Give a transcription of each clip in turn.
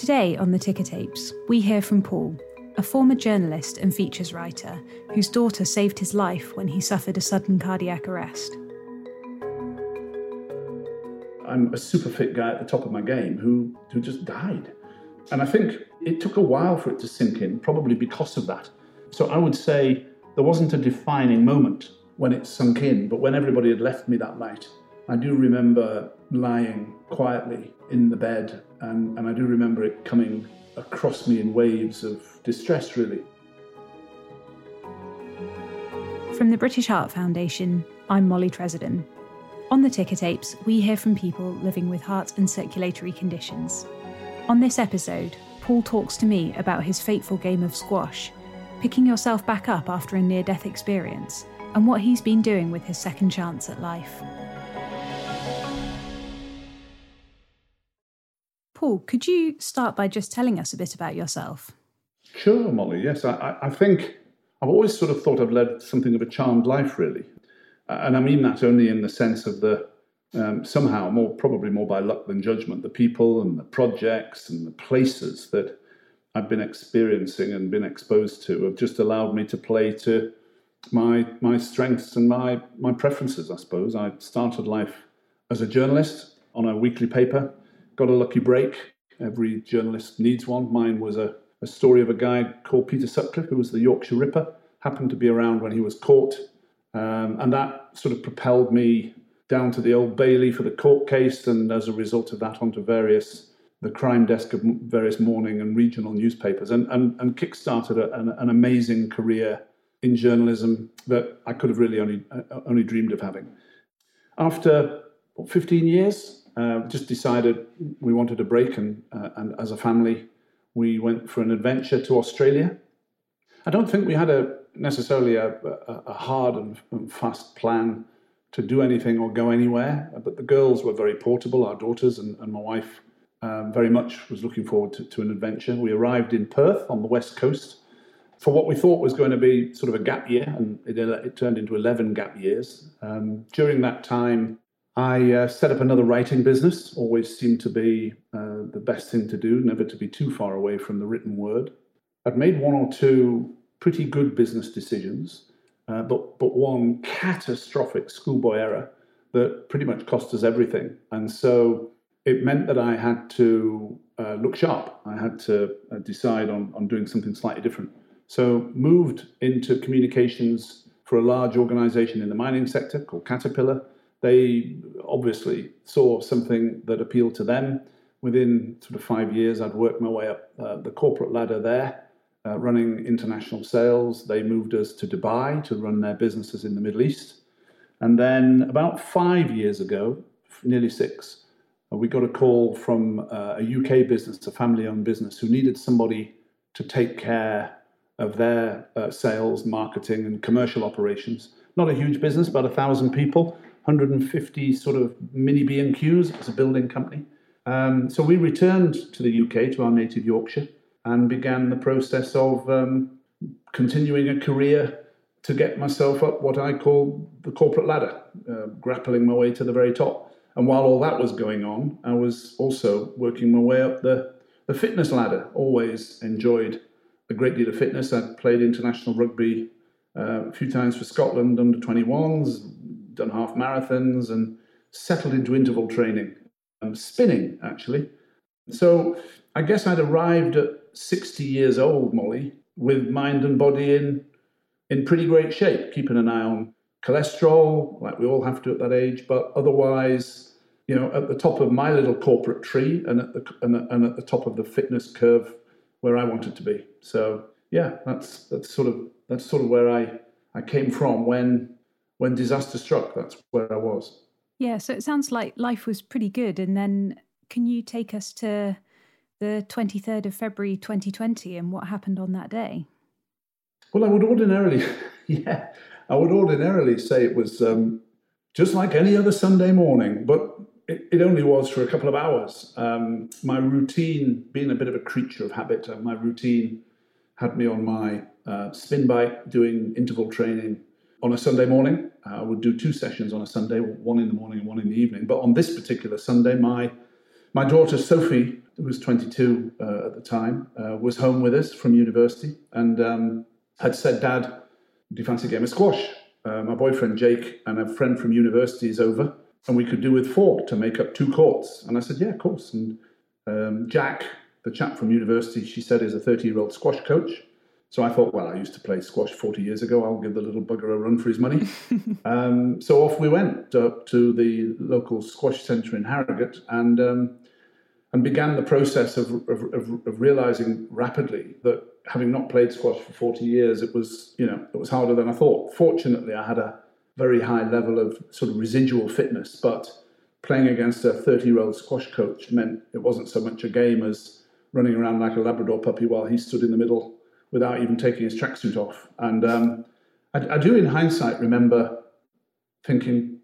Today on the Ticker Tapes, we hear from Paul, a former journalist and features writer whose daughter saved his life when he suffered a sudden cardiac arrest. I'm a super fit guy at the top of my game who, who just died. And I think it took a while for it to sink in, probably because of that. So I would say there wasn't a defining moment when it sunk in, but when everybody had left me that night, I do remember lying quietly in the bed, and, and I do remember it coming across me in waves of distress, really. From the British Heart Foundation, I'm Molly Tresiden. On the ticker tapes, we hear from people living with heart and circulatory conditions. On this episode, Paul talks to me about his fateful game of squash, picking yourself back up after a near death experience, and what he's been doing with his second chance at life. Paul, could you start by just telling us a bit about yourself? Sure, Molly. Yes, I, I think I've always sort of thought I've led something of a charmed life, really. And I mean that only in the sense of the um, somehow more, probably more by luck than judgment, the people and the projects and the places that I've been experiencing and been exposed to have just allowed me to play to my my strengths and my my preferences. I suppose I started life as a journalist on a weekly paper got a lucky break. Every journalist needs one. Mine was a, a story of a guy called Peter Sutcliffe, who was the Yorkshire Ripper, happened to be around when he was caught. Um, and that sort of propelled me down to the Old Bailey for the court case, and as a result of that, onto various the crime desk of various morning and regional newspapers, and and, and kickstarted an, an, amazing career in journalism that I could have really only uh, only dreamed of having. After what, 15 years, uh, just decided we wanted a break, and, uh, and as a family, we went for an adventure to Australia. I don't think we had a necessarily a, a, hard and, and, fast plan to do anything or go anywhere, but the girls were very portable, our daughters, and, and my wife um, very much was looking forward to, to an adventure. We arrived in Perth on the west coast for what we thought was going to be sort of a gap year, and it, it turned into 11 gap years. Um, during that time, I uh, set up another writing business, always seemed to be uh, the best thing to do, never to be too far away from the written word. I'd made one or two pretty good business decisions, uh, but, but one catastrophic schoolboy error that pretty much cost us everything. And so it meant that I had to uh, look sharp. I had to uh, decide on, on doing something slightly different. So moved into communications for a large organization in the mining sector called Caterpillar they obviously saw something that appealed to them. Within sort of five years, I'd worked my way up uh, the corporate ladder there, uh, running international sales. They moved us to Dubai to run their businesses in the Middle East. And then about five years ago, nearly six, uh, we got a call from uh, a UK business, a family owned business, who needed somebody to take care of their uh, sales, marketing, and commercial operations. Not a huge business, about a thousand people, 150 sort of mini B&Qs as a building company. Um, so we returned to the UK, to our native Yorkshire, and began the process of um, continuing a career to get myself up what I call the corporate ladder, uh, grappling my way to the very top. And while all that was going on, I was also working my way up the, the fitness ladder. Always enjoyed a great deal of fitness. I played international rugby uh, a few times for Scotland under 21s, done half marathons and settled into interval training, um, spinning actually. So I guess I'd arrived at 60 years old, Molly, with mind and body in in pretty great shape, keeping an eye on cholesterol, like we all have to at that age, but otherwise, you know, at the top of my little corporate tree and at the and, and at the top of the fitness curve where I wanted to be. So yeah, that's that's sort of that's sort of where I I came from when when disaster struck, that's where I was. Yeah, so it sounds like life was pretty good. And then can you take us to the 23rd of February 2020 and what happened on that day? Well, I would ordinarily, yeah, I would ordinarily say it was um, just like any other Sunday morning, but it, it only was for a couple of hours. Um, my routine, being a bit of a creature of habit, uh, my routine had me on my uh, spin bike doing interval training on a Sunday morning. I would do two sessions on a Sunday, one in the morning and one in the evening. But on this particular Sunday, my my daughter Sophie who was 22 uh, at the time, uh, was home with us from university and um, had said, Dad, do you fancy a game of squash? Uh, my boyfriend Jake and a friend from university is over, and we could do with four to make up two courts. And I said, Yeah, of course. And um, Jack, the chap from university, she said, is a 30 year old squash coach. So I thought, well, I used to play squash 40 years ago. I'll give the little bugger a run for his money. um, so off we went up to the local squash centre in Harrogate and um, and began the process of, of, of, of, realizing rapidly that having not played squash for 40 years, it was, you know, it was harder than I thought. Fortunately, I had a very high level of sort of residual fitness, but playing against a 30 year old squash coach meant it wasn't so much a game as running around like a Labrador puppy while he stood in the middle without even taking his tracksuit off. And um, I, I do, in hindsight, remember thinking,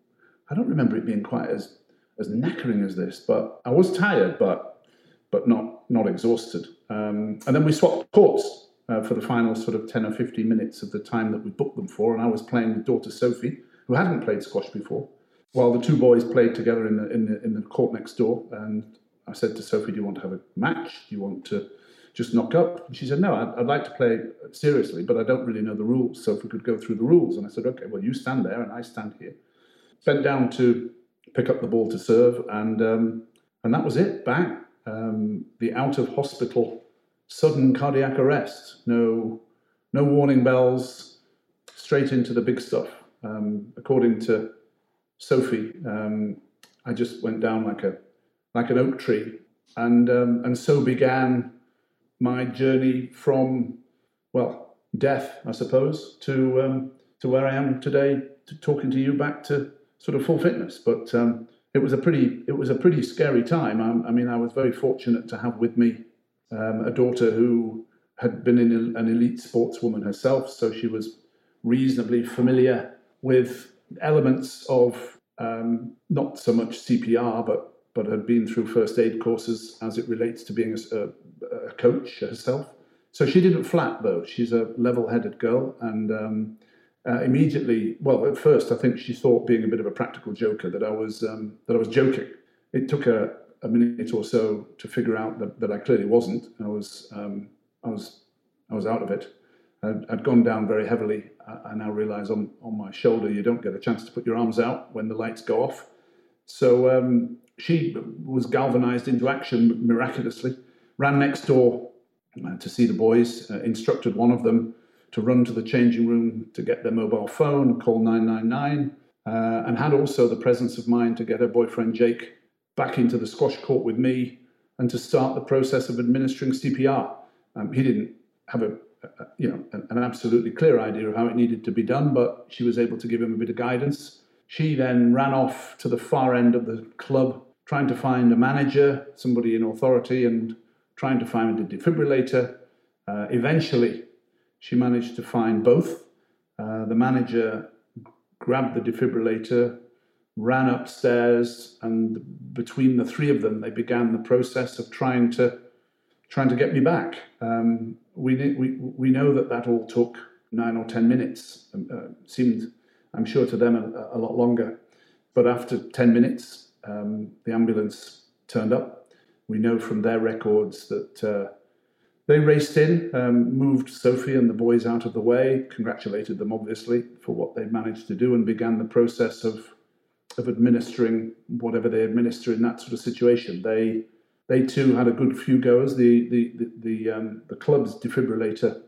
I don't remember it being quite as as knackering as this, but I was tired, but but not not exhausted. Um, and then we swapped courts uh, for the final sort of ten or fifteen minutes of the time that we booked them for, and I was playing with daughter Sophie, who hadn't played squash before, while the two boys played together in the in the in the court next door. And I said to Sophie, "Do you want to have a match? Do you want to?" Just knock up. And she said, No, I'd, I'd like to play seriously, but I don't really know the rules. So if we could go through the rules. And I said, Okay, well, you stand there and I stand here. Bent down to pick up the ball to serve, and um, and that was it. Bang! Um, the out of hospital sudden cardiac arrest. No, no warning bells. Straight into the big stuff. Um, according to Sophie, um, I just went down like a like an oak tree, and um, and so began my journey from well death, I suppose, to um, to where I am today, to talking to you back to sort of full fitness. But um, it was a pretty it was a pretty scary time. I, I mean, I was very fortunate to have with me um, a daughter who had been an elite sportswoman herself, so she was reasonably familiar with elements of um, not so much CPR, but but had been through first aid courses as it relates to being a, a, coach herself. So she didn't flat though. She's a level-headed girl, and um, uh, immediately, well, at first, I think she thought, being a bit of a practical joker, that I was um, that I was joking. It took a, a minute or so to figure out that, that I clearly wasn't. I was um, I was I was out of it. I'd, I'd gone down very heavily. I, I, now realise on on my shoulder, you don't get a chance to put your arms out when the lights go off. So um, she was galvanised into action miraculously. Ran next door uh, to see the boys. Uh, instructed one of them to run to the changing room to get their mobile phone, call 999, uh, and had also the presence of mind to get her boyfriend Jake back into the squash court with me and to start the process of administering CPR. Um, he didn't have a, a you know an, an, absolutely clear idea of how it needed to be done, but she was able to give him a bit of guidance. She then ran off to the far end of the club, trying to find a manager, somebody in authority, and trying to find a defibrillator. Uh, eventually, she managed to find both. Uh, the manager grabbed the defibrillator, ran upstairs, and between the three of them, they began the process of trying to trying to get me back. Um, we, we we know that that all took nine or ten minutes. Um, uh, seemed, I'm sure, to them a, a, lot longer. But after ten minutes, um, the ambulance turned up. We know from their records that. Uh, they raced in, um, moved Sophie and the boys out of the way, congratulated them obviously for what they managed to do, and began the process of of administering whatever they administer in that sort of situation. They they too had a good few goers. The the the the, um, the club's defibrillator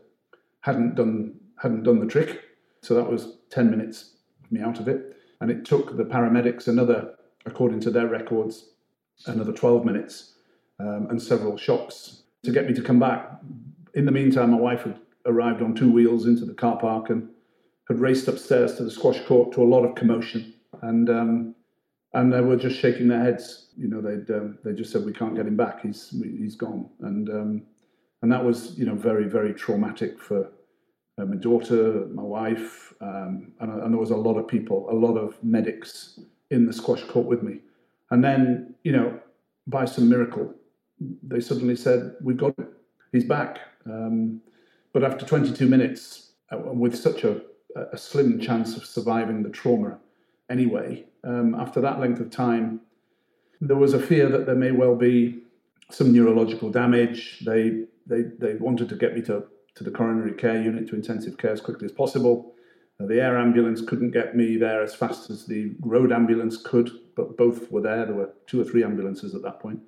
hadn't done hadn't done the trick, so that was ten minutes me out of it, and it took the paramedics another, according to their records, another twelve minutes um, and several shocks to get me to come back. In the meantime, my wife had arrived on two wheels into the car park and had raced upstairs to the squash court to a lot of commotion. And um, and they were just shaking their heads. You know, they'd um, they just said we can't get him back. He's he's gone. And um, and that was you know very very traumatic for uh, my daughter, my wife, um, and, and there was a lot of people, a lot of medics in the squash court with me. And then you know, by some miracle, they suddenly said, We've got him. He's back. Um, but after 22 minutes, uh, with such a, a, slim chance of surviving the trauma anyway, um, after that length of time, there was a fear that there may well be some neurological damage. They they they wanted to get me to to the coronary care unit to intensive care as quickly as possible. The air ambulance couldn't get me there as fast as the road ambulance could, but both were there. There were two or three ambulances at that point.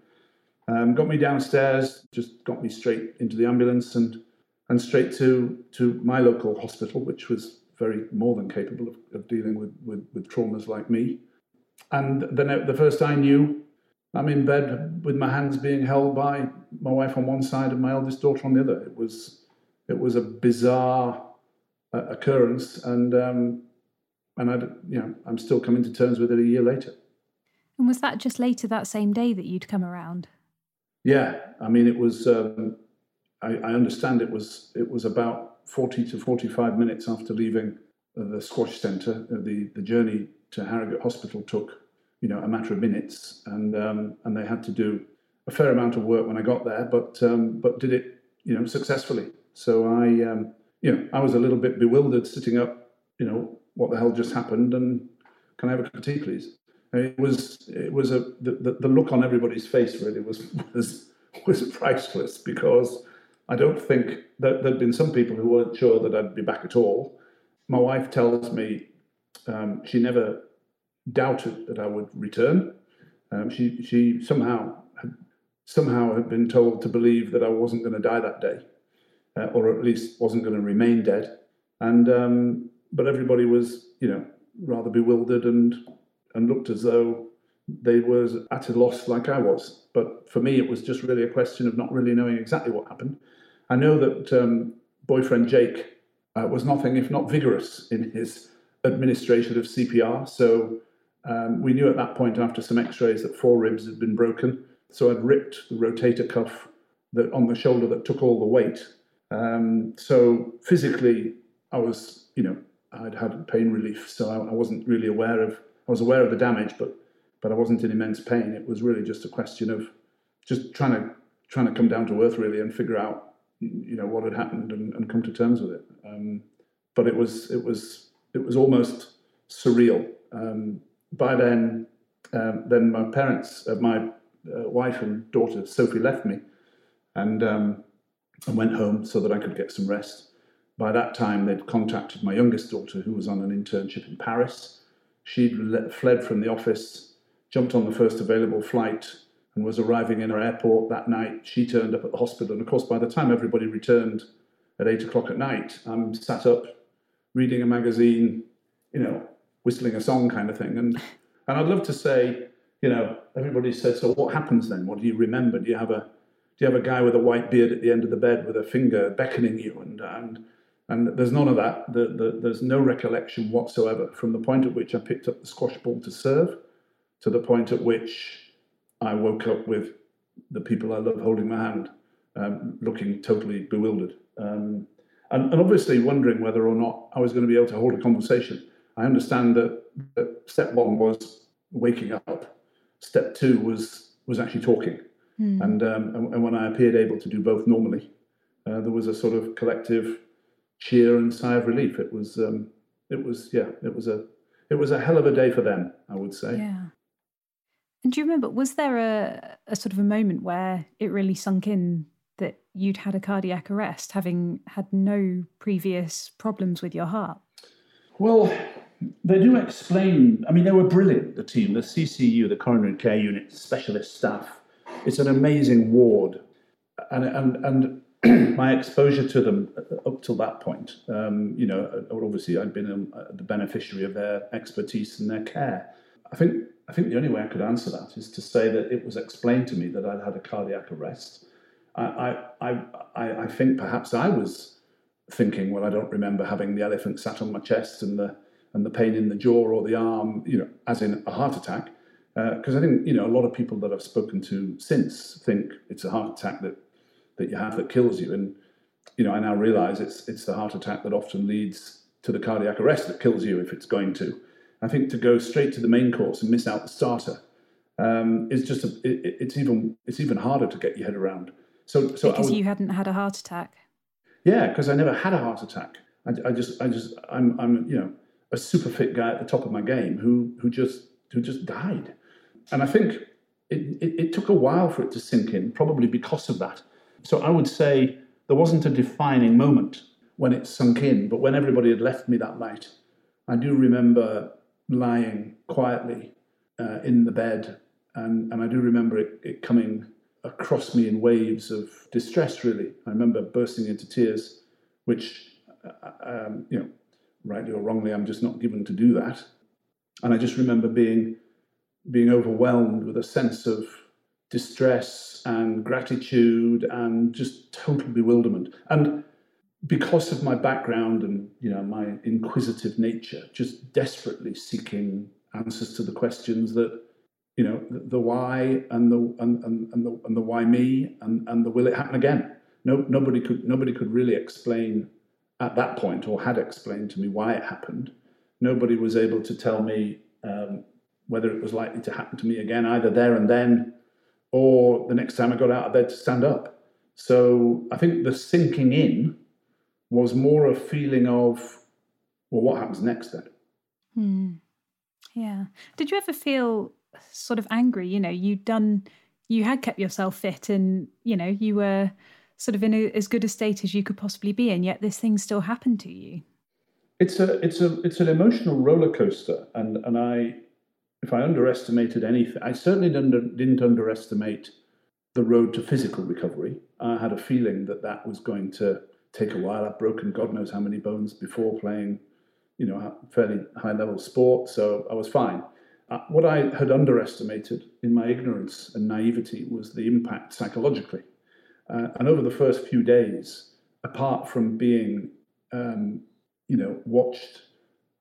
Um, got me downstairs, just got me straight into the ambulance and and straight to to my local hospital, which was very more than capable of, of dealing with, with, with traumas like me. And then the first I knew, I'm in bed with my hands being held by my wife on one side and my eldest daughter on the other. It was it was a bizarre uh, occurrence, and um, and I you know I'm still coming to terms with it a year later. And was that just later that same day that you'd come around? Yeah, I mean it was. Um, I, I understand it was it was about forty to forty five minutes after leaving the squash centre. Uh, the the journey to Harrogate Hospital took you know a matter of minutes, and um, and they had to do a fair amount of work when I got there, but um, but did it you know successfully. So I um, you know I was a little bit bewildered sitting up. You know what the hell just happened, and can I have a cup of tea, please? it was it was a the, the, the look on everybody's face really was was was priceless because I don't think that there'd been some people who weren't sure that I'd be back at all. My wife tells me um, she never doubted that I would return. Um, she she somehow had, somehow had been told to believe that I wasn't going to die that day, uh, or at least wasn't going to remain dead. And um, but everybody was you know rather bewildered and and looked as though they were at a loss like I was. But for me, it was just really a question of not really knowing exactly what happened. I know that um, boyfriend Jake uh, was nothing if not vigorous in his administration of CPR. So um, we knew at that point, after some X-rays, that four ribs had been broken. So I'd ripped the rotator cuff that on the shoulder that took all the weight. Um, so physically, I was, you know, I'd had pain relief, so I, I wasn't really aware of I was aware of the damage, but but I wasn't in immense pain. It was really just a question of just trying to trying to come down to earth really and figure out you know what had happened and, and come to terms with it. Um, but it was it was it was almost surreal. Um, by then, um, then my parents, uh, my uh, wife and daughter Sophie left me, and um, and went home so that I could get some rest. By that time, they'd contacted my youngest daughter, who was on an internship in Paris, She'd fled from the office, jumped on the first available flight, and was arriving in our airport that night. She turned up at the hospital. And of course, by the time everybody returned at eight o'clock at night, I'm sat up reading a magazine, you know, whistling a song kind of thing. And, and I'd love to say, you know, everybody said, so what happens then? What do you remember? Do you have a, you have a guy with a white beard at the end of the bed with a finger beckoning you? And, and and there's none of that. The, the, there's no recollection whatsoever from the point at which I picked up the squash ball to serve to the point at which I woke up with the people I love holding my hand, um, looking totally bewildered. Um, and, and, obviously wondering whether or not I was going to be able to hold a conversation. I understand that, that step one was waking up. Step two was was actually talking. Mm. And, um, and, and when I appeared able to do both normally, uh, there was a sort of collective cheer and sigh of relief. It was, um, it was, yeah, it was a, it was a hell of a day for them, I would say. Yeah. And do you remember, was there a, a sort of a moment where it really sunk in that you'd had a cardiac arrest, having had no previous problems with your heart? Well, they do explain. I mean, they were brilliant. The team, the CCU, the coronary care unit, specialist staff. It's an amazing ward, and and and my exposure to them up till that point, um, you know, obviously I'd been uh, the beneficiary of their expertise and their care. I think I think the only way I could answer that is to say that it was explained to me that I'd had a cardiac arrest. I I I, I think perhaps I was thinking, well, I don't remember having the elephant sat on my chest and the and the pain in the jaw or the arm, you know, as in a heart attack. Because uh, I think you know a lot of people that I've spoken to since think it's a heart attack that that you have that kills you. And you know, I now realise it's it's the heart attack that often leads to the cardiac arrest that kills you if it's going to. I think to go straight to the main course and miss out the starter um, is just a, it, it's even it's even harder to get your head around. So, so because you hadn't had a heart attack. Yeah, because I never had a heart attack. I, I, just I just I'm I'm you know a super fit guy at the top of my game who who just who just died, and I think it, it, it took a while for it to sink in, probably because of that. So I would say there wasn't a defining moment when it sunk in, but when everybody had left me that night, I do remember lying quietly uh, in the bed, and, and I do remember it, it coming across me in waves of distress, really. I remember bursting into tears, which, uh, um, you know, rightly or wrongly, I'm just not given to do that. And I just remember being being overwhelmed with a sense of distress and gratitude and just total bewilderment. And because of my background and you know my inquisitive nature, just desperately seeking answers to the questions that you know the, the why and the and, and, and the and the why me and, and the will it happen again. No, nobody could nobody could really explain at that point or had explained to me why it happened. Nobody was able to tell me um, whether it was likely to happen to me again, either there and then or the next time I got out of bed to stand up. So I think the sinking in was more a feeling of, well, what happens next then? Hmm. Yeah. Did you ever feel sort of angry? You know, you'd done, you had kept yourself fit and, you know, you were sort of in a, as good a state as you could possibly be, and yet this thing still happened to you. It's a, it's a, it's an emotional roller coaster, and and I if I underestimated anything, I certainly didn't, didn't underestimate the road to physical recovery. I had a feeling that that was going to take a while. I've broken God knows how many bones before playing, you know, fairly high level sport, so I was fine. Uh, what I had underestimated in my ignorance and naivety was the impact psychologically. Uh, and over the first few days, apart from being, um, you know, watched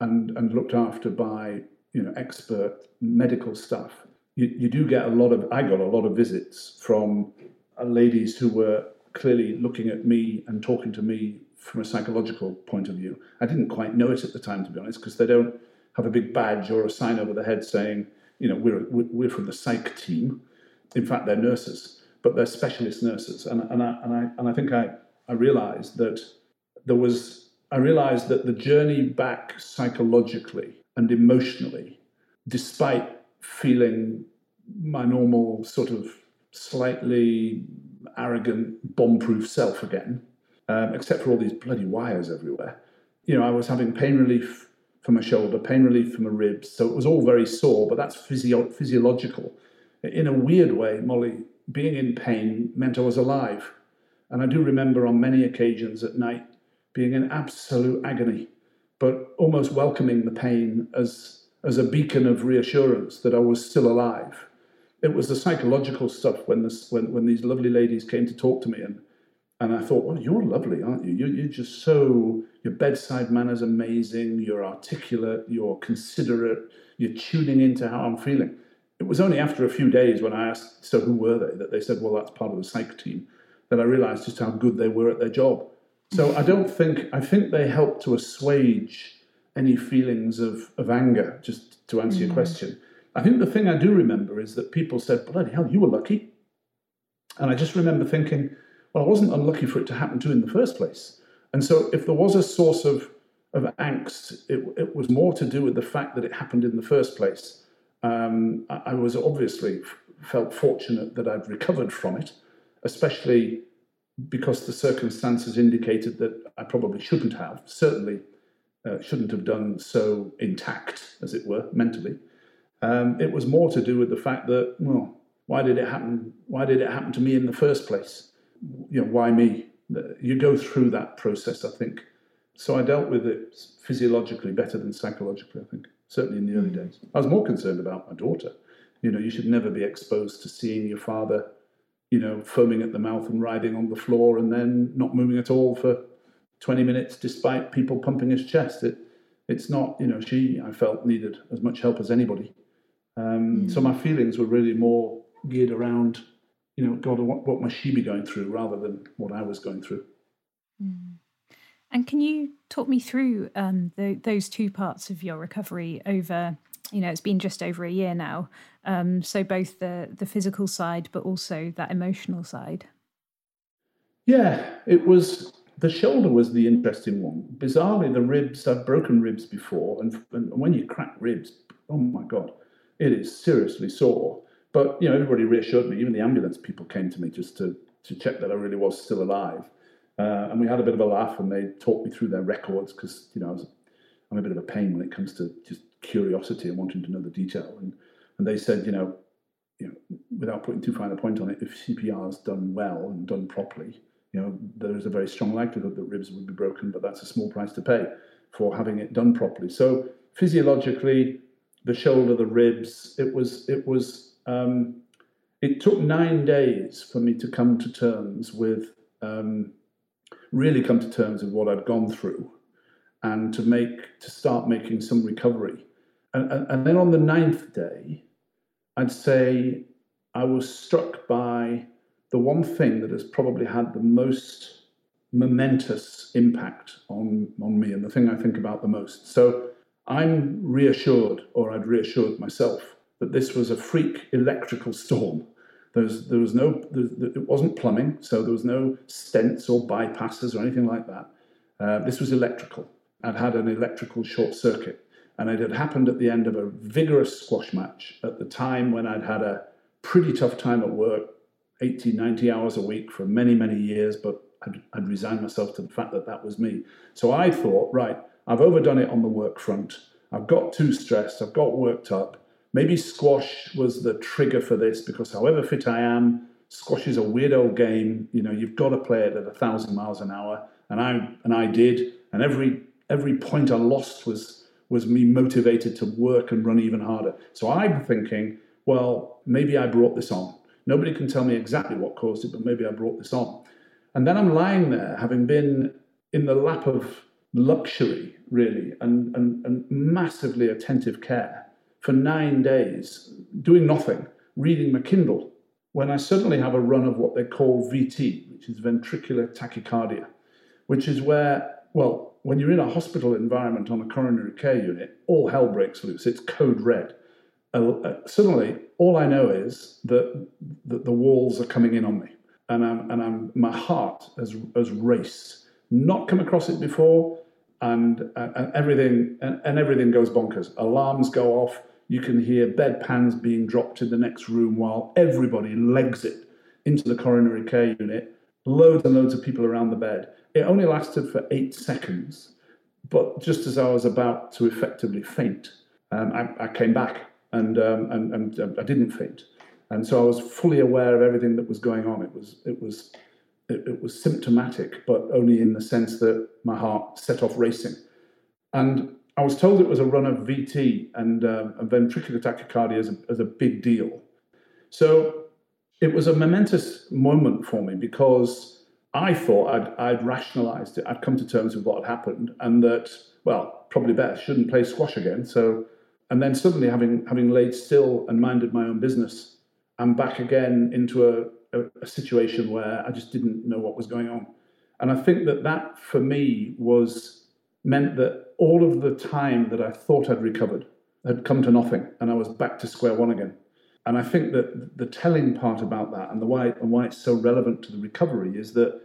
and, and looked after by you know expert medical stuff, you, you do get a lot of. I got a lot of visits from uh, ladies who were clearly looking at me and talking to me from a psychological point of view. I didn't quite know it at the time, to be honest, because they don't have a big badge or a sign over the head saying, you know, we're we're from the psych team. In fact, they're nurses, but they're specialist nurses, and and I and I and I think I I realised that there was. I realised that the journey back psychologically and emotionally, despite feeling my normal sort of slightly arrogant, bomb-proof self again, um, except for all these bloody wires everywhere. You know, I was having pain relief from my shoulder, pain relief from my ribs, so it was all very sore. But that's physio- physiological. In a weird way, Molly, being in pain meant I was alive, and I do remember on many occasions at night being in absolute agony but almost welcoming the pain as, as a beacon of reassurance that I was still alive. It was the psychological stuff when, this, when, when these lovely ladies came to talk to me, and, and I thought, well, you're lovely, aren't you? You're, you're just so, your bedside manner's amazing, you're articulate, you're considerate, you're tuning into how I'm feeling. It was only after a few days when I asked, so who were they? That they said, well, that's part of the psych team, that I realized just how good they were at their job. So I don't think I think they help to assuage any feelings of, of anger, just to answer mm. your question. I think the thing I do remember is that people said, Bloody hell, you were lucky. And I just remember thinking, well, I wasn't unlucky for it to happen to in the first place. And so if there was a source of, of angst, it, it was more to do with the fact that it happened in the first place. Um, I, I was obviously felt fortunate that I'd recovered from it, especially because the circumstances indicated that I probably shouldn't have, certainly uh, shouldn't have done so intact, as it were, mentally. Um, it was more to do with the fact that, well, why did it happen? Why did it happen to me in the first place? You know, why me? You go through that process, I think. So I dealt with it physiologically better than psychologically, I think, certainly in the early days. I was more concerned about my daughter. You know, you should never be exposed to seeing your father you know, foaming at the mouth and writhing on the floor and then not moving at all for 20 minutes despite people pumping his chest. It, it's not, you know, she, I felt, needed as much help as anybody. Um, mm. So my feelings were really more geared around, you know, God, what, what must she be going through rather than what I was going through. Mm. And can you talk me through um, the, those two parts of your recovery over you know it's been just over a year now um, so both the the physical side but also that emotional side yeah it was the shoulder was the interesting one bizarrely the ribs i've broken ribs before and, and when you crack ribs oh my god it is seriously sore But you know, everybody reassured me. Even the ambulance people came to me just to to check that I really was still alive. Uh, and we had a bit of a laugh, and they talked me through their records because you know I was, I'm a bit of a pain when it comes to just curiosity and wanting to know the detail. And and they said, you know, you know, without putting too fine a point on it, if CPR is done well and done properly, you know, there is a very strong likelihood that ribs would be broken, but that's a small price to pay for having it done properly. So physiologically, the shoulder, the ribs, it was it was um, it took nine days for me to come to terms with um, really come to terms with what I'd gone through and to make to start making some recovery. And, and, and then on the ninth day, I'd say I was struck by the one thing that has probably had the most momentous impact on, on me and the thing I think about the most. So I'm reassured, or I'd reassured myself, that this was a freak electrical storm. There's, there was no, there, it wasn't plumbing, so there was no stents or bypasses or anything like that. Uh, this was electrical. I'd had an electrical short circuit, and it had happened at the end of a vigorous squash match at the time when I'd had a pretty tough time at work, 80, 90 hours a week for many, many years, but I'd, I'd resigned myself to the fact that that was me. So I thought, right, I've overdone it on the work front. I've got too stressed. I've got worked up. Maybe squash was the trigger for this because, however fit I am, squash is a weird old game. You know, you've got to play it at a thousand miles an hour, and I and I did. And every every point I lost was was me motivated to work and run even harder. So I'm thinking, well, maybe I brought this on. Nobody can tell me exactly what caused it, but maybe I brought this on. And then I'm lying there, having been in the lap of luxury, really, and, and, and massively attentive care for nine days, doing nothing, reading my Kindle, when I suddenly have a run of what they call VT, which is ventricular tachycardia, which is where, well, when you're in a hospital environment on a coronary care unit, all hell breaks loose. It's code red. Uh, uh, suddenly, all I know is that, that the walls are coming in on me and I'm, and I'm, my heart has, has raced. Not come across it before, and, and everything and, and everything goes bonkers. Alarms go off. You can hear bedpans being dropped in the next room while everybody legs it into the coronary care unit. Loads and loads of people around the bed. It only lasted for eight seconds, but just as I was about to effectively faint, um, I, I, came back and, um, and, and I didn't faint and so I was fully aware of everything that was going on. It was it was it, it, was symptomatic, but only in the sense that my heart set off racing. And I was told it was a run of VT and, um, and ventricular tachycardia is a, is a big deal. So it was a momentous moment for me because I thought I'd, I'd rationalized it. I'd come to terms with what had happened and that, well, probably better, shouldn't play squash again. So, and then suddenly having, having laid still and minded my own business, I'm back again into a, a, a, situation where I just didn't know what was going on. And I think that that for me was meant that all of the time that I thought I'd recovered had come to nothing and I was back to square one again. And I think that the telling part about that and the why and why it's so relevant to the recovery is that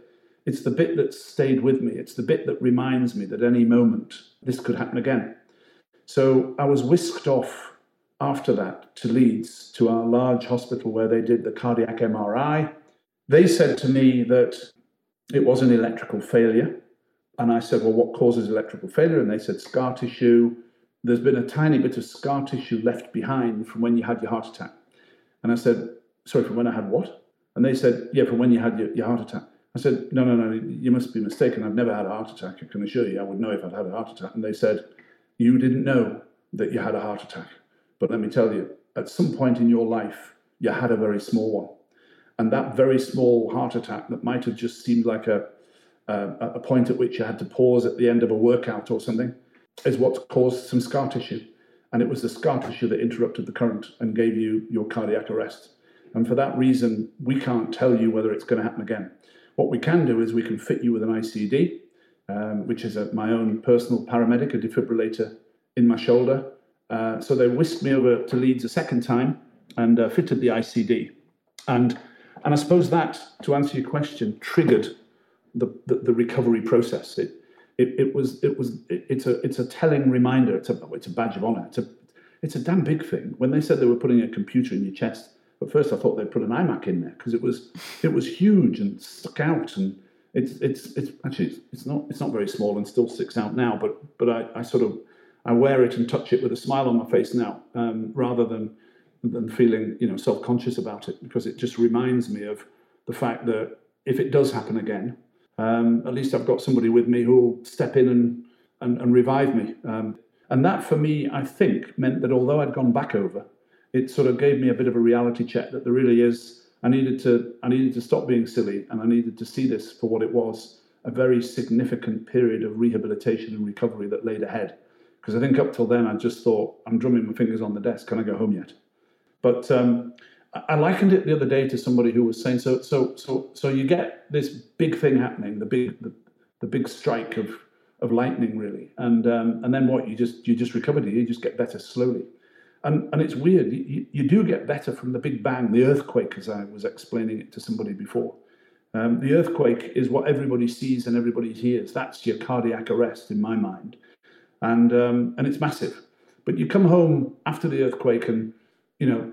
it's the bit that stayed with me. It's the bit that reminds me that any moment this could happen again. So I was whisked off after that to Leeds, to our large hospital where they did the cardiac MRI. They said to me that it was an electrical failure. And I said, Well, what causes electrical failure? And they said, Scar tissue. There's been a tiny bit of scar tissue left behind from when you had your heart attack. And I said, Sorry, from when I had what? And they said, Yeah, from when you had your, your heart attack. I said, No, no, no, you must be mistaken. I've never had a heart attack. I can assure you, I would know if I'd had a heart attack. And they said, You didn't know that you had a heart attack. But let me tell you, at some point in your life, you had a very small one. And that very small heart attack that might have just seemed like a, a, a point at which you had to pause at the end of a workout or something is what caused some scar tissue. And it was the scar tissue that interrupted the current and gave you your cardiac arrest. And for that reason, we can't tell you whether it's going to happen again. What we can do is we can fit you with an ICD, um, which is a, my own personal paramedic, a defibrillator in my shoulder, uh, so they whisked me over to Leeds a second time and uh, fitted the ICD. And, and I suppose that, to answer your question, triggered the, the, the recovery process. It, it, it was, it was, it, it's, a, it's a telling reminder. It's a, it's a badge of honor. It's a, it's a damn big thing. When they said they were putting a computer in your chest, At first, I thought they'd put an iMac in there because it was it was huge and stuck out, and it's it's it's actually it's not it's not very small and still sticks out now. But but I, I sort of I wear it and touch it with a smile on my face now, um, rather than than feeling you know self conscious about it because it just reminds me of the fact that if it does happen again, um, at least I've got somebody with me who'll step in and and, and revive me. Um, and that for me, I think, meant that although I'd gone back over, it sort of gave me a bit of a reality check that there really is. I needed to I needed to stop being silly, and I needed to see this for what it was a very significant period of rehabilitation and recovery that laid ahead. Because I think up till then, I just thought, I'm drumming my fingers on the desk. Can I go home yet? But um, I likened it the other day to somebody who was saying, so, so, so, so you get this big thing happening, the big, the, the big strike of of lightning, really. And um, and then what? You just you just recover. You just get better slowly. And and it's weird. You, you do get better from the big bang, the earthquake, as I was explaining it to somebody before. Um, the earthquake is what everybody sees and everybody hears. That's your cardiac arrest in my mind, and um, and it's massive. But you come home after the earthquake, and you know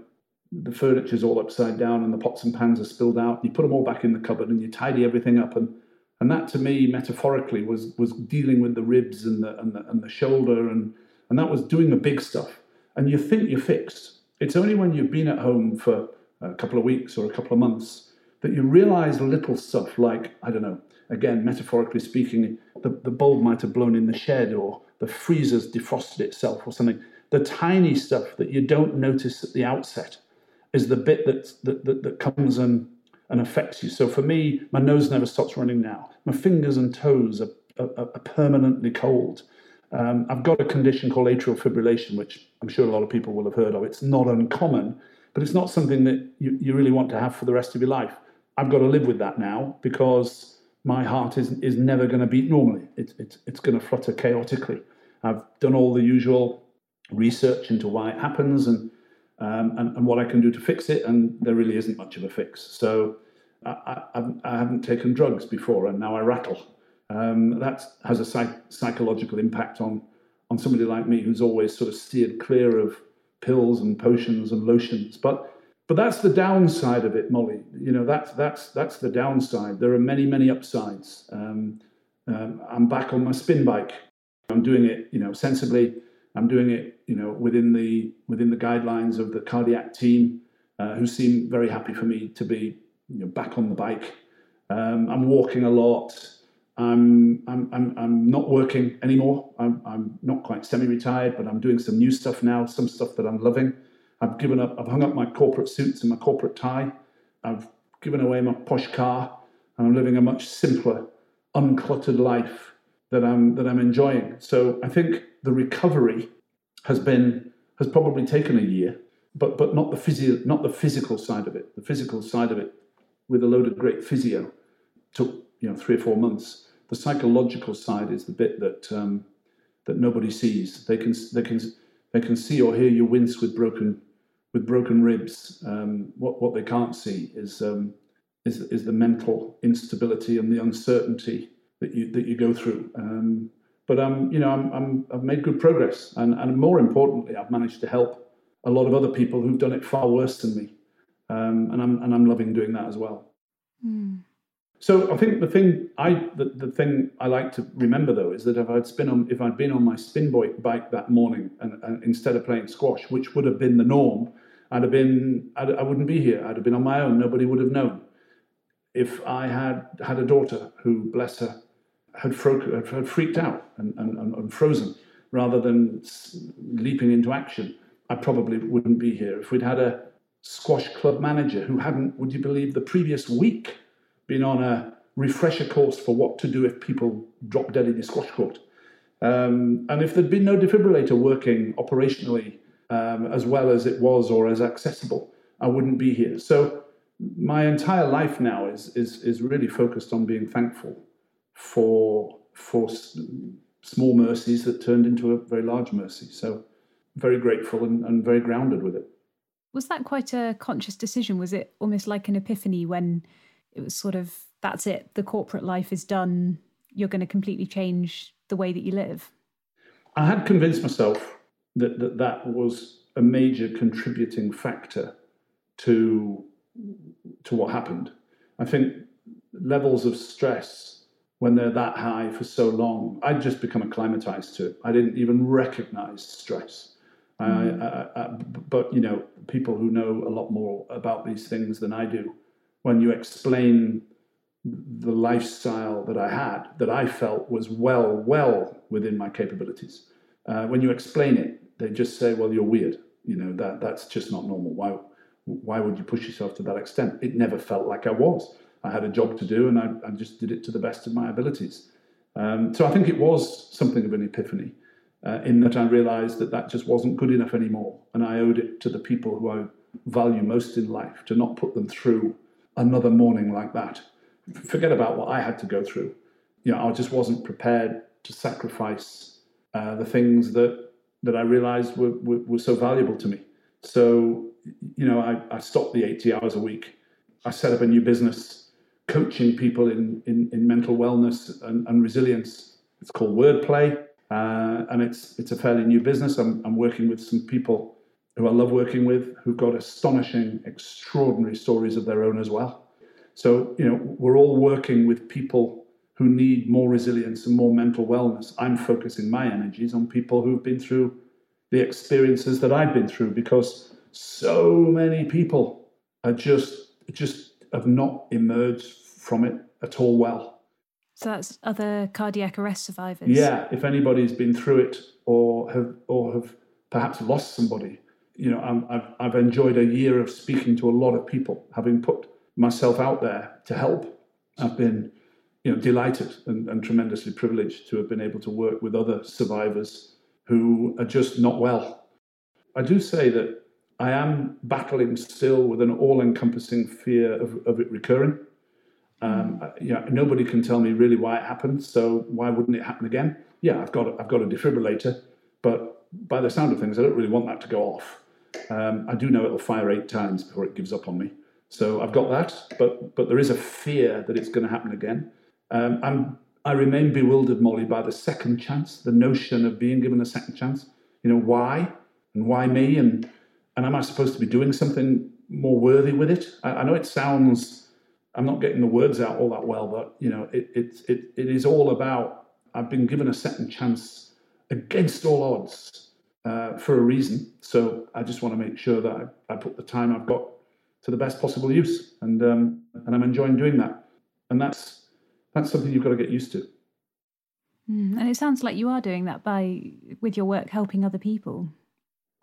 the furniture's all upside down, and the pots and pans are spilled out. You put them all back in the cupboard, and you tidy everything up, and and that to me, metaphorically, was was dealing with the ribs and the and the, and the shoulder, and and that was doing the big stuff. And you think you're fixed. It's only when you've been at home for a couple of weeks or a couple of months that you realize little stuff like I don't know. Again, metaphorically speaking, the, the bulb might have blown in the shed, or the freezer's defrosted itself, or something. The tiny stuff that you don't notice at the outset is the bit that that, that, that comes and and affects you. So for me, my nose never stops running now. My fingers and toes are, are, are permanently cold. Um, I've got a condition called atrial fibrillation, which I'm sure a lot of people will have heard of. It's not uncommon, but it's not something that you, you really want to have for the rest of your life. I've got to live with that now because my heart is, is never going to beat normally. It's, it's, it's going to flutter chaotically. I've done all the usual research into why it happens and, um, and, and what I can do to fix it, and there really isn't much of a fix. So I, I, I haven't taken drugs before, and now I rattle. Um, that has a psych- psychological impact on on somebody like me who's always sort of steered clear of pills and potions and lotions. But but that's the downside of it, Molly. You know that's that's that's the downside. There are many many upsides. Um, um, I'm back on my spin bike. I'm doing it, you know, sensibly. I'm doing it, you know, within the within the guidelines of the cardiac team, uh, who seem very happy for me to be you know, back on the bike. Um, I'm walking a lot. I'm, I'm, I'm, I'm not working anymore. I'm, I'm not quite semi retired, but I'm doing some new stuff now, some stuff that I'm loving. I've given up, I've hung up my corporate suits and my corporate tie. I've given away my posh car, and I'm living a much simpler, uncluttered life that I'm, that I'm enjoying. So I think the recovery has been, has probably taken a year, but, but not, the physio, not the physical side of it. The physical side of it with a load of great physio. Took you know three or four months. The psychological side is the bit that um, that nobody sees. They can they can they can see or hear you wince with broken with broken ribs. Um, what what they can't see is um, is is the mental instability and the uncertainty that you that you go through. Um, but I'm you know I'm, I'm I've made good progress, and and more importantly, I've managed to help a lot of other people who've done it far worse than me um, and I'm and I'm loving doing that as well. Mm. So I think the thing I the, the thing I like to remember though is that if I'd spin on if I'd been on my spin bike that morning and, and instead of playing squash, which would have been the norm, I'd have been I'd, I would not be here. I'd have been on my own. Nobody would have known. If I had had a daughter who, bless her, had, fro- had freaked out and, and, and frozen rather than leaping into action, I probably wouldn't be here. If we'd had a squash club manager who hadn't, would you believe, the previous week been on a refresher course for what to do if people drop dead in the squash court. Um, and if there'd been no defibrillator working operationally um, as well as it was or as accessible, I wouldn't be here. So my entire life now is is is really focused on being thankful for for small mercies that turned into a very large mercy. So very grateful and, and very grounded with it. Was that quite a conscious decision? Was it almost like an epiphany when it was sort of, that's it, the corporate life is done, you're going to completely change the way that you live? I had convinced myself that that, that was a major contributing factor to to what happened. I think levels of stress when they're that high for so long, I'd just become acclimatized to it. I didn't even recognize stress. Mm. I, I, I, but you know, people who know a lot more about these things than I do, when you explain the lifestyle that I had, that I felt was well, well within my capabilities, uh, when you explain it, they just say, "Well, you're weird." You know that that's just not normal. Why? Why would you push yourself to that extent? It never felt like I was. I had a job to do, and I, I just did it to the best of my abilities. Um, so I think it was something of an epiphany, uh, in that I realised that that just wasn't good enough anymore, and I owed it to the people who I value most in life to not put them through another morning like that. Forget about what I had to go through. You know, I just wasn't prepared to sacrifice uh, the things that that I realised were, were, were so valuable to me. So, you know, I, I stopped the 80 hours a week. I set up a new business coaching people in, in, in mental wellness and, and, resilience. It's called Wordplay, uh, and it's it's a fairly new business. I'm, I'm working with some people who I love working with who've got astonishing, extraordinary stories of their own as well. So, you know, we're all working with people who need more resilience and more mental wellness. I'm focusing my energies on people who've been through the experiences that I've been through because so many people are just just have not emerged from it at all well. So that's other cardiac arrest survivors. Yeah, if anybody's been through it or have or have perhaps lost somebody, you know, i have I've enjoyed a year of speaking to a lot of people, having put myself out there to help. I've been, you know, delighted and, and tremendously privileged to have been able to work with other survivors who are just not well. I do say that I am battling still with an all-encompassing fear of, of it recurring. Um, mm. yeah, nobody can tell me really why it happened. So why wouldn't it happen again? Yeah, I've got I've got a defibrillator, but by the sound of things, I don't really want that to go off. Um, I do know it'll fire eight times before it gives up on me. So I've got that, but but there is a fear that it's going to happen again. Um, I'm I remain bewildered, Molly, by the second chance, the notion of being given a second chance. You know why and why me and and am I supposed to be doing something more worthy with it? I, I know it sounds, I'm not getting the words out all that well, but you know, it, it, it, it is all about, I've been given a second chance against all odds uh, for a reason. So I just want to make sure that I, I, put the time I've got to the best possible use. And, um, and I'm enjoying doing that. And that's, that's something you've got to get used to. Mm, and it sounds like you are doing that by, with your work, helping other people.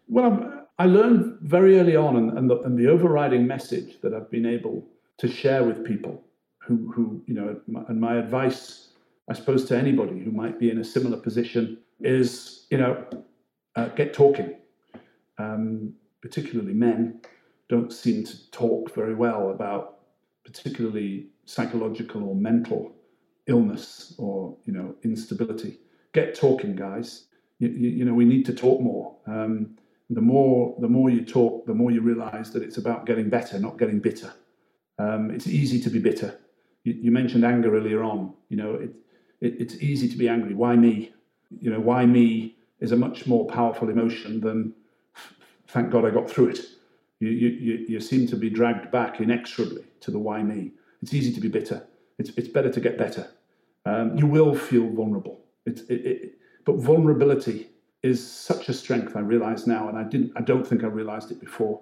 Well, I'm, i learned very early on, and, and, the, and, the, overriding message that I've been able to share with people who, who you know, and my advice, I suppose, to anybody who might be in a similar position is, you know, uh, get talking. Um, particularly men don't seem to talk very well about particularly psychological or mental illness or you know instability. Get talking, guys. You, you, you know we need to talk more. Um, the more the more you talk, the more you realise that it's about getting better, not getting bitter. Um, it's easy to be bitter. You, you, mentioned anger earlier on. You know, it, it, it's easy to be angry. Why me? You know, why me is a much more powerful emotion than thank God I got through it. You, you, you seem to be dragged back inexorably to the why me. It's easy to be bitter. It's, it's better to get better. Um, you will feel vulnerable. It, it, but vulnerability is such a strength. I realize now, and I didn't. I don't think I realized it before.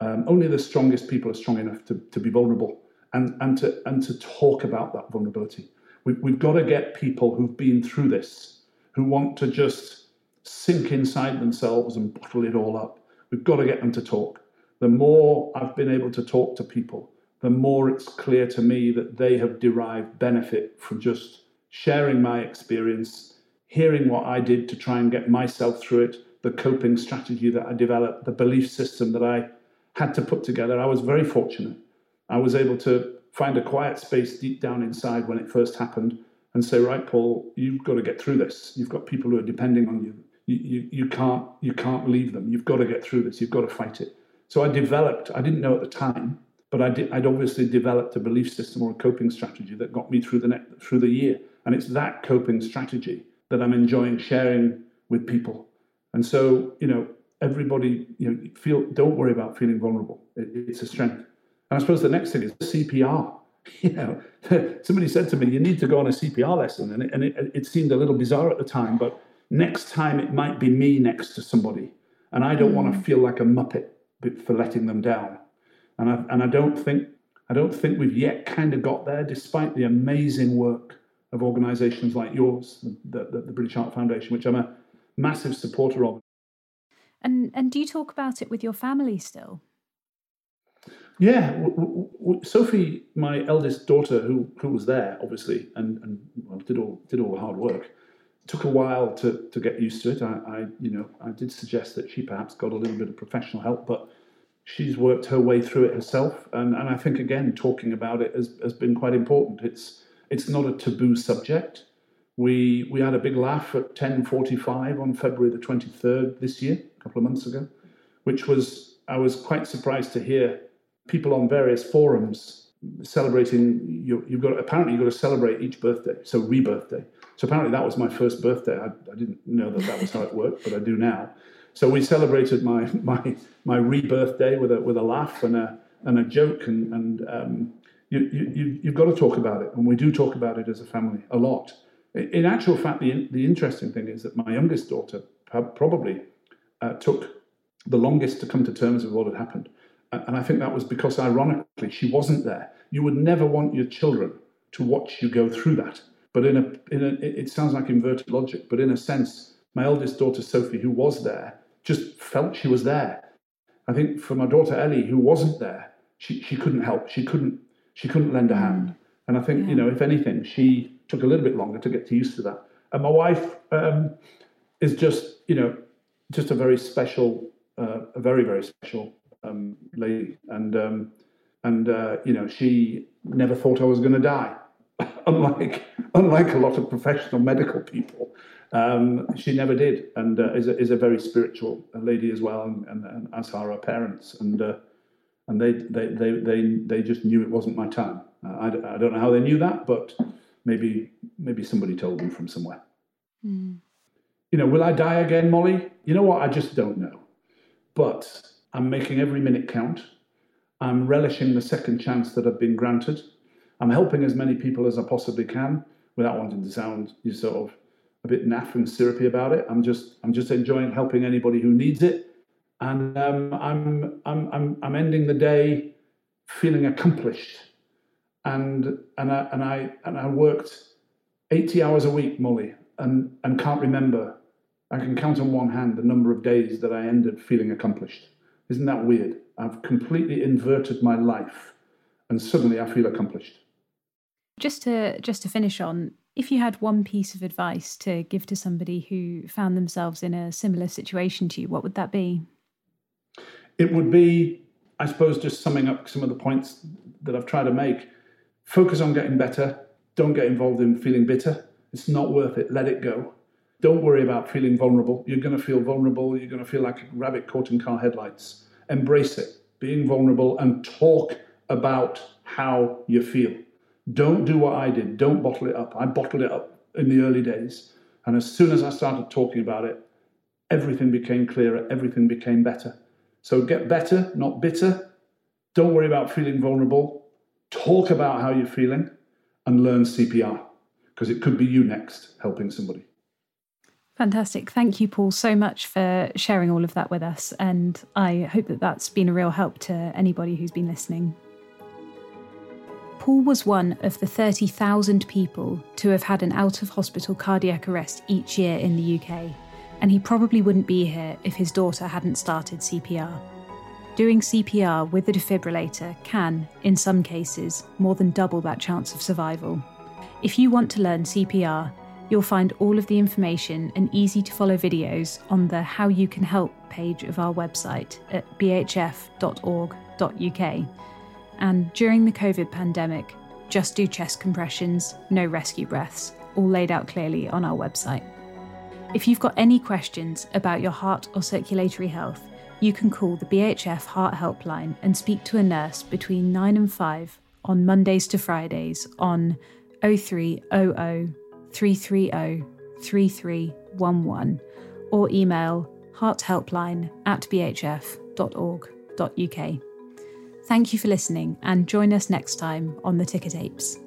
Um, only the strongest people are strong enough to, to be vulnerable and, and to and to talk about that vulnerability. We, we've got to get people who've been through this, who want to just sink inside themselves and bottle it all up. We've got to get them to talk. The more I've been able to talk to people, the more it's clear to me that they have derived benefit from just sharing my experience hearing what I did to try and get myself through it, the coping strategy that I developed, the belief system that I had to put together, I was very fortunate. I was able to find a quiet space deep down inside when it first happened and say, right, Paul, you've got to get through this. You've got people who are depending on you. You, you, you can't you can't leave them. You've got to get through this. You've got to fight it. So I developed. I didn't know at the time, but I did, I'd obviously developed a belief system or a coping strategy that got me through the ne- through the year. And it's that coping strategy that I'm enjoying sharing with people. And so, you know, everybody, you know, feel don't worry about feeling vulnerable. It, it's a strength. And I suppose the next thing is CPR. You know, somebody said to me, "You need to go on a CPR lesson," and it, and it, it seemed a little bizarre at the time, but next time it might be me next to somebody, and I don't mm. want to feel like a muppet for letting them down. And I, and I don't think I don't think we've yet kind of got there, despite the amazing work of organisations like yours, the, the, the British Heart Foundation, which I'm a massive supporter of. And and do you talk about it with your family still? Yeah, w- w- Sophie, my eldest daughter, who who was there obviously, and and well, did all did all the hard work. Took a while to to get used to it. I, I you know I did suggest that she perhaps got a little bit of professional help, but she's worked her way through it herself. And and I think again talking about it has has been quite important. It's it's not a taboo subject. We we had a big laugh at 10:45 on February the 23rd this year, a couple of months ago, which was I was quite surprised to hear people on various forums celebrating. You, have got apparently you've got to celebrate each birthday, so rebirthday. So apparently that was my first birthday. I, I didn't know that that was how it worked, but I do now. So we celebrated my my my rebirth day with a with a laugh and a and a joke and and um, you, you you've got to talk about it, and we do talk about it as a family a lot. In actual fact, the the interesting thing is that my youngest daughter probably uh, took the longest to come to terms with what had happened. And I think that was because, ironically, she wasn't there. You would never want your children to watch you go through that. But in a, in a, it sounds like inverted logic, but in a sense, my eldest daughter, Sophie, who was there, just felt she was there. I think for my daughter, Ellie, who wasn't there, she, she couldn't help. She couldn't, she couldn't lend a hand. And I think, yeah. you know, if anything, she took a little bit longer to get to used to that. And my wife um, is just, you know, just a very special, uh, a very, very special um, lady, and um, and uh, you know she never thought I was going to die, unlike unlike a lot of professional medical people. Um, she never did, and uh, is a, is a very spiritual lady as well, and, and, and as are her parents, and uh, and they, they they they they just knew it wasn't my time. Uh, I, I don't know how they knew that, but maybe maybe somebody told them from somewhere. Mm. You know, will I die again, Molly? You know what? I just don't know. But I'm making every minute count. I'm relishing the second chance that I've been granted. I'm helping as many people as I possibly can without wanting to sound you sort of a bit naff and syrupy about it. I'm just I'm just enjoying helping anybody who needs it, and um, I'm I'm I'm I'm ending the day feeling accomplished, and and I and I and I worked 80 hours a week, Molly, and and can't remember. I can count on one hand the number of days that I ended feeling accomplished. Isn't that weird? I've completely inverted my life and suddenly I feel accomplished. Just to just to finish on, if you had one piece of advice to give to somebody who found themselves in a similar situation to you, what would that be? It would be, I suppose, just summing up some of the points that I've tried to make. Focus on getting better. Don't get involved in feeling bitter. It's not worth it. Let it go. Don't worry about feeling vulnerable. You're going to feel vulnerable. You're going to feel like a rabbit caught in car headlights. Embrace it, being vulnerable, and talk about how you feel. Don't do what I did. Don't bottle it up. I bottled it up in the early days. And as soon as I started talking about it, everything became clearer, everything became better. So get better, not bitter. Don't worry about feeling vulnerable. Talk about how you're feeling and learn CPR because it could be you next helping somebody. Fantastic. Thank you, Paul, so much for sharing all of that with us. And I hope that that's been a real help to anybody who's been listening. Paul was one of the 30,000 people to have had an out of hospital cardiac arrest each year in the UK, and he probably wouldn't be here if his daughter hadn't started CPR. Doing CPR with the defibrillator can, in some cases, more than double that chance of survival. If you want to learn CPR, You'll find all of the information and easy to follow videos on the How You Can Help page of our website at bhf.org.uk. And during the COVID pandemic, just do chest compressions, no rescue breaths, all laid out clearly on our website. If you've got any questions about your heart or circulatory health, you can call the BHF Heart Helpline and speak to a nurse between 9 and 5 on Mondays to Fridays on 0300 330 3311 or email hearthelpline at bhf.org.uk. Thank you for listening and join us next time on the Ticker Tapes.